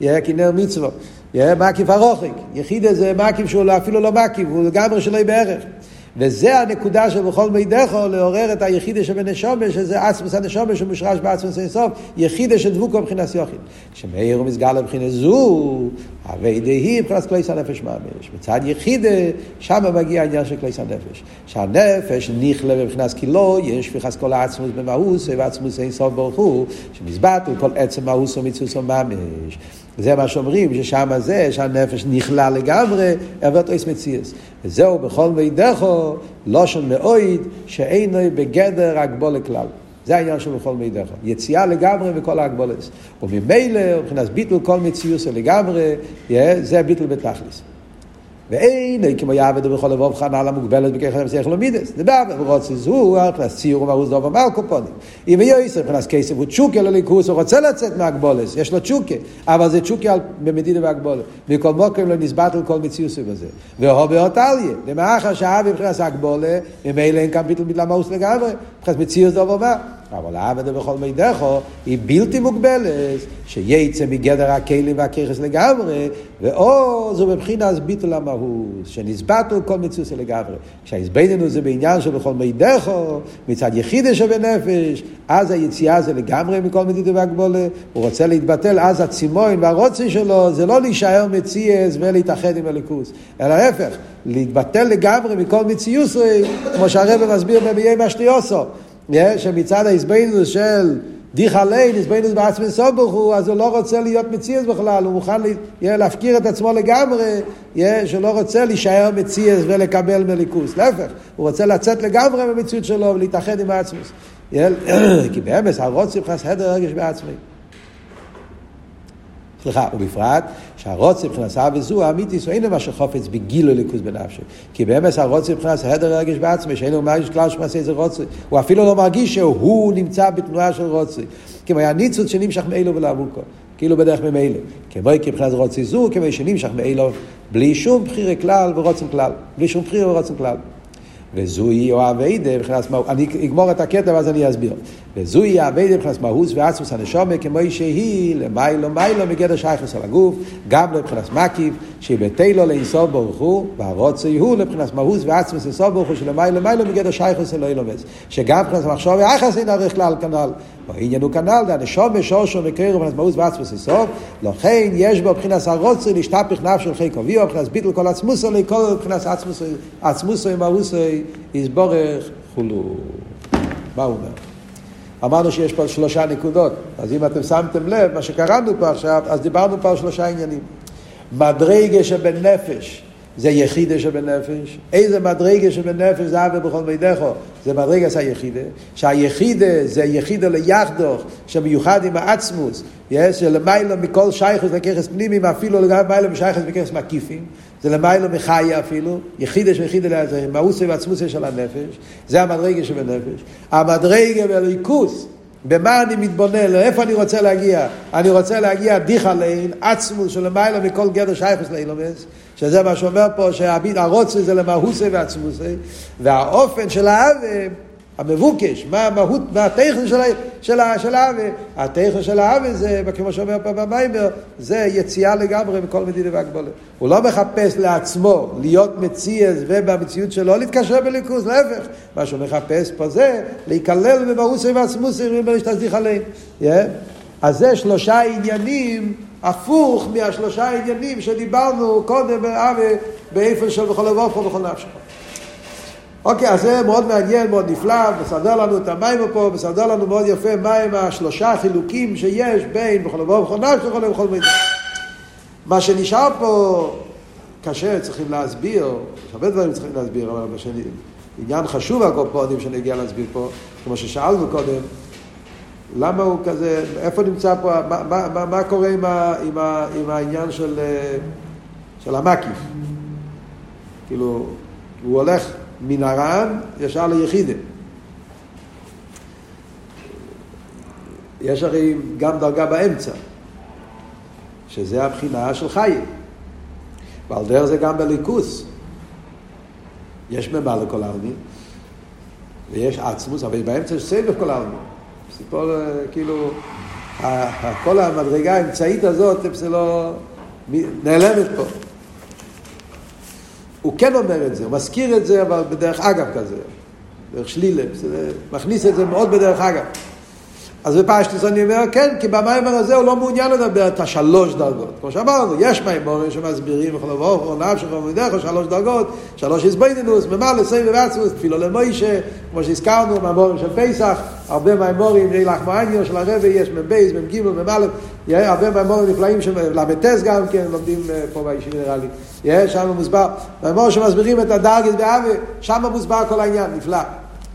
כנר מצווה. מקיף הרוחק. יחיד זה מקיף שהוא אפילו לא מקיף, הוא לגמרי שלא בערך. וזה הנקודה של בכל מידךו לעורר את היחידה שבנשומה, שזה עצמוס הנשומה שמושרש בעצמוס אינסוף, יחידה של דבוקו מבחינת יוחיד. כשמאיר הוא מסגר לבחינת זו, הרי דהי מבחינת כלי הנפש ממש. מצד יחידה, שם מגיע העניין של כלי הנפש. שהנפש נכלה מבחינת קילו, יש שפיכת כל העצמוס במאוס, ועצמוס אינסוף ברוך הוא, שמזבט הוא כל עצם מאוס ומצוס ממש. זה מה שאומרים, ששם זה, שהנפש נכלל לגמרי, אבות אויס מציאס. וזהו בכל מידךו, לושן מאויד, שאינו בגדר הגבולה כלל. זה העניין של בכל מידךו. יציאה לגמרי מכל ההגבולס. וממילא, מבחינת ביטל כל מציאוס לגמרי, זה ביטל בתכלס. ואין כמו יעבד בכל לבוב על המוגבלת בכך למסך לומידס. זה בא ורוצה זו, הכנס ציר ומרוס דוב אמר קופונים. אם יהיה יסר, הכנס כסף הוא צ'וקה לליכוס, הוא רוצה לצאת מהגבולס, יש לו צ'וקה, אבל זה צ'וקה במדינה והגבולת. מכל מוקרים לא נסבט על כל מציוסי בזה. והוא באות אליה, למאחר שעה מבחינת הגבולה, ממילא אין כאן ביטל ביטל המאוס לגמרי, מבחינת מציוס דוב אמר. אבל העבודה בכל מידךו היא בלתי מוגבלת, שייצא מגדר הכלים והככס לגמרי, ואו זו מבחינת ביטול המהות, שנסבטו כל מצוס לגמרי. כשהסבדנו זה בעניין של בכל מידךו, מצד יחידה שבנפש, אז היציאה זה לגמרי מכל מדידה והגבולה, הוא רוצה להתבטל, אז הצימון והרוצי שלו זה לא להישאר מציאס ולהתאחד עם הליכוס, אלא להפך, להתבטל לגמרי מכל מציוסרי, כמו שהרבא מסביר בביי משתיוסו. שמצד ההסבינוס של דיך ליין, איזבנינוס בעצמי סובוך הוא, אז הוא לא רוצה להיות מציאס בכלל, הוא מוכן להפקיר את עצמו לגמרי, שלא רוצה להישאר מציאס ולקבל מליכוס. להפך, הוא רוצה לצאת לגמרי במציאות שלו ולהתאחד עם העצמוס. כי באמס הרוצים חס הדר רגש בעצמי. סליחה, ובפרט שהרוצה מבחינת אהבה זו האמיתיס הוא אינו מה שחופץ בגילו ליכוז בנפשו. כי באמת הרוצה מבחינת הדר רגש בעצמי, שאין לו מרגיש כלל שמעשה איזה רוצה. הוא אפילו לא מרגיש שהוא נמצא בתנועה של רוצה. כמו היה ניצוץ שנמשך מאלו ולעבוקו. כאילו בדרך ממילא. כמו מבחינת רוצה זו, כמו שנמשך מאלו בלי שום בחירה כלל ורוצם כלל. בלי שום בחירה ורוצם כלל. וזוהי או אביידה מבחינת מהות, אני אגמור את הקטע ואז אני אסביר. וזוהי אביידה מבחינת מהות ועצמוס הנשומה כמו שהיא למיילו מיילו מגדר שייכוס על הגוף, גם לבחינת מקיף, שבתלו לאיסור ברוך הוא, והרוצי הוא לבחינת מהות ועצמוס איסור ברוך הוא שלמיילו מיילו מגדר שייכוס אלוהי לומס. שגם מבחינת מחשוב ויחס אין ערך כלל כנ"ל. העניין הוא כנ"ל, הנשום שורשו מקריר מבחינת מהות ועצמוס איסור, לכן יש בו מבחינת הרוצי להשתפך נפשו חי קוביו, מבחינת ביטל כל עצמוסו לכל מבחינת עצמוסו עם מהוסו יסבורך חולו. מה הוא אומר? אמרנו שיש פה שלושה נקודות, אז אם אתם שמתם לב, מה שקראנו פה עכשיו, אז דיברנו פה על שלושה עניינים. מדרגה שבנפש זה יחידה שבנפש. איזה מדרגה שבנפש זה אבי בכל מידךו? זה מדרגה זה היחידה. שהיחידה זה יחידה ליחדוך, שמיוחד עם העצמוס, יש שלמיילא מכל שייכוס לככס פנימיים, אפילו למיילא משייכוס וככס מקיפים. זה למיילא מחיה אפילו, יחידה שיחידה לזה, מאוסי ועצמוסי של הנפש, זה המדרגה שבנפש. המדרגה בליכוס, במה אני מתבונן, לאיפה אני רוצה להגיע? אני רוצה להגיע דיחה לעין, עצמוס שלמיילא מכל גדר שייכוס לאילומס, שזה מה שאומר פה, שהרוצה זה למהוסי ועצמוסי, והאופן של האווה המבוקש, מה המהות, מה הטכן של, האווה. הטכן של האווה זה, כמו שאומר פה במיימר, זה יציאה לגמרי מכל מדינה והגבולה. הוא לא מחפש לעצמו להיות מציאס ובמציאות שלו להתקשר בליכוז, להפך. מה שהוא מחפש פה זה להיכלל במהוסי ועצמוסי ולהשתזדיך עליהם. Yeah. אז זה שלושה עניינים הפוך מהשלושה עניינים שדיברנו קודם באיפה של בכל לבוא ובכל נפשך. אוקיי, אז זה מאוד מעניין, מאוד נפלא, מסדר לנו את המים פה, מסדר לנו מאוד יפה מהם השלושה חילוקים שיש בין בכל דבר ובכל נפש וכל ובכל מידע. מה שנשאר פה קשה, צריכים להסביר, יש הרבה דברים צריכים להסביר, אבל בשני, עניין חשוב הקופונים שנגיע להסביר פה, כמו ששאלנו קודם, למה הוא כזה, איפה נמצא פה, מה, מה, מה, מה קורה עם, ה, עם, ה, עם העניין של, של המקיף? כאילו, הוא הולך מן הר"ן ישר ליחידה. יש הרי גם דרגה באמצע, שזה הבחינה של חיים. ועל דרך זה גם בליכוס. יש ממלא לכל העלמין, ויש עצמוס, אבל באמצע יש סבב כל העלמין. סיפור, אה, כאילו, כל המדרגה האמצעית הזאת, זה לא... נעלמת פה. הוא כן אומר את זה, הוא מזכיר את זה, אבל בדרך אגב כזה, דרך שלילה, מכניס את זה מאוד בדרך אגב. אז בפשטוס אני אומר, כן, כי במיימר הזה הוא לא מעוניין לדבר את השלוש דרגות. כמו שאמרנו, יש מיימורים שמסבירים וכל דבר, או נפש וכל מדרך, שלוש דרגות, שלוש איזבנינוס, ממלא, סייב ועצמוס, תפילו למוישה, כמו שהזכרנו, מיימורים של פסח, הרבה מיימורים, רילח מעניו של הרבי, יש מבייס, מ"ג, מ"א, הרבה מיימורים נפלאים של ל"טס גם כן, לומדים פה בישיבה נראה לי. יש שם מוסבר, מיימורים שמסבירים את הדרגת באבי, שם מוסבר כל העניין, נפלא.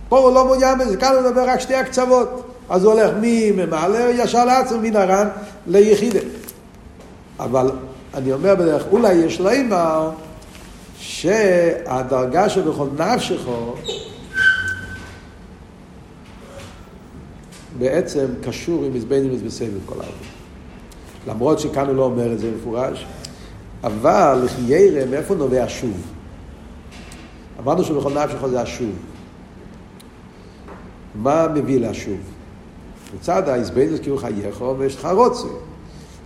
פה הוא לא מעוניין בזה, כאן הוא מדבר רק שתי הקצוות. אז הוא הולך ממעלה ישר לעצמו מן הר"ן ליחידה. אבל אני אומר בדרך, אולי יש לו אימר שהדרגה שבכל נפשך בעצם קשור עם מזבנים בסבב כל העולם. למרות שכאן הוא לא אומר את זה מפורש, אבל לחיירה, מאיפה נובע שוב? אמרנו שבכל נפשך זה השוב. מה מביא לשוב? מצד האיזבנוס כאילו חייכו ויש לך רוצה.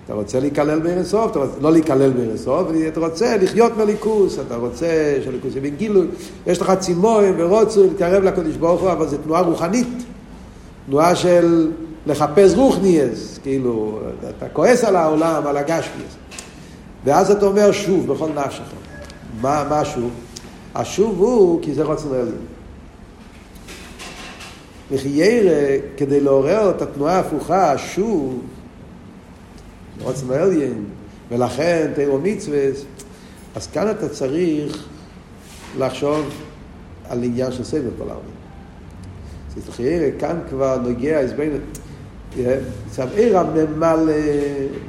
אתה רוצה להיכלל בארץ אתה רוצה לא להיכלל בארץ אתה רוצה לחיות מליכוס, אתה רוצה שליכוס יבין גילוי, יש לך צימורים ורוצו להתקרב לקדוש ברוך הוא, אבל זו תנועה רוחנית, תנועה של לחפש רוחניאס, כאילו, אתה כועס על העולם, על הגשמיאס. ואז אתה אומר שוב בכל נפשך. מה, מה השוב? השוב הוא כי זה רוצה לעליון. לחיירה, כדי לעורר את התנועה ההפוכה, שוב, רוצן העליין, ולכן תירו מצווה, אז כאן אתה צריך לחשוב על עניין של סבל כל העולם. אז לחיירה, כאן כבר נוגע, בין... צו עיר הממלא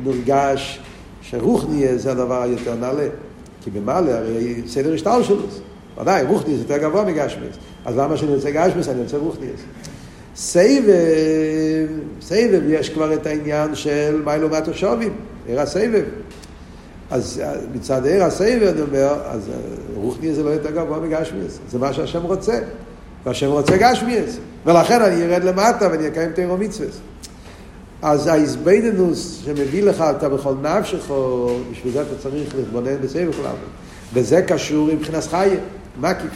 נורגש שרוחני זה הדבר היותר נעלה. כי במעלה הרי סדר השטר שלו. ודאי, רוחני זה יותר גבוה מגשמיס. אז למה שאני רוצה גשמיס? אני רוצה רוחני. סבב, סבב יש כבר את העניין של מה לעומת השובים, עיר הסבב. אז מצד עיר הסבב אני אומר, אז רוחני זה לא יותר גבוה מגשמיס. זה מה שהשם רוצה. והשם רוצה גשמיס. ולכן אני ארד למטה ואני אקיים תירו מצווה. אז האיזבנינוס שמביא לך אתה בכל נפשך, בשביל זה אתה צריך להתבונן בסבב כולם. וזה קשור עם מבחינת חיה, מקיף.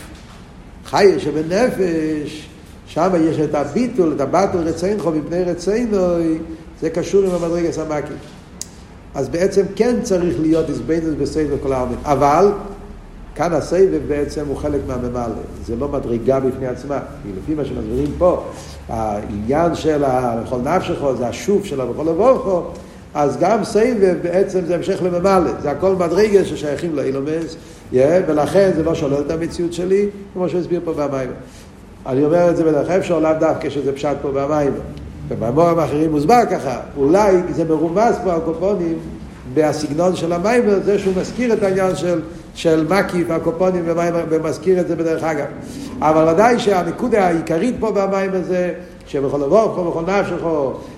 חיה שבנפש, שם יש את הביטול, את הבטל רציינכו מפני רציינוי, זה קשור עם המדרגס המקיף. אז בעצם כן צריך להיות איזבנינוס בסבב כל העלמין. אבל כאן הסבב בעצם הוא חלק מהממלא, זה לא מדרגה בפני עצמה, כי לפי מה שמסבירים פה, העניין של הכל נפשכו זה השוף של הבכל לבוכו, אז גם סבב בעצם זה המשך לממלא, זה הכל מדרגה ששייכים לאילומס, ולכן זה לא שולל את המציאות שלי, כמו שהסביר פה במים. אני אומר את זה בדרך אפשר לאו דווקא שזה פשט פה במים. ובמורים האחרים מוסבר ככה, אולי זה מרומז פה על קופונים בסגנון של המים, זה שהוא מזכיר את העניין של של מקיף, הקופונים ומזכיר את זה בדרך אגב. אבל ודאי שהנקודה העיקרית פה במים הזה, שבכל לבוא, בכל נפשך,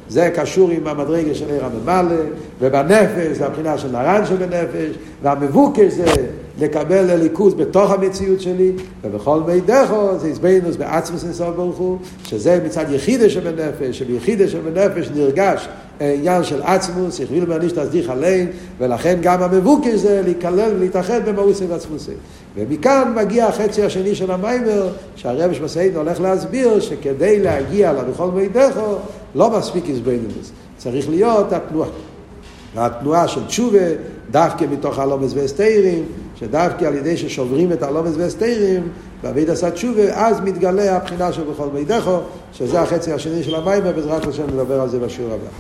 זה קשור עם המדרגה של עיר הממלא, ובנפש זה הבחינה של נרן שבנפש, והמבוקש זה לקבל לליכוז בתוך המציאות שלי, ובכל מי דחו זה הזבנוס בעצמוס נסוף ברוך הוא, שזה מצד יחידה שבנפש, שביחידה שבנפש נרגש עניין של עצמוס, יכביל מעניש תסדיך עליהם, ולכן גם המבוקש זה להיכלל ולהתאחד במאוסי ועצמוסי. ומכאן מגיע החצי השני של המיימר, שהרבש מסעידן הולך להסביר שכדי להגיע לבכל מי דחו, לא מספיק איזבנינוס, צריך להיות התנועה. התנועה של תשובה, דווקא מתוך הלומס והסתירים, שדווקא על ידי ששוברים את הלומס והסתירים, בעביד עשה תשובה, אז מתגלה הבחינה של בכל מידךו, שזה החצי השני של המים, ובעזרת השם נדבר על זה בשיעור הבא.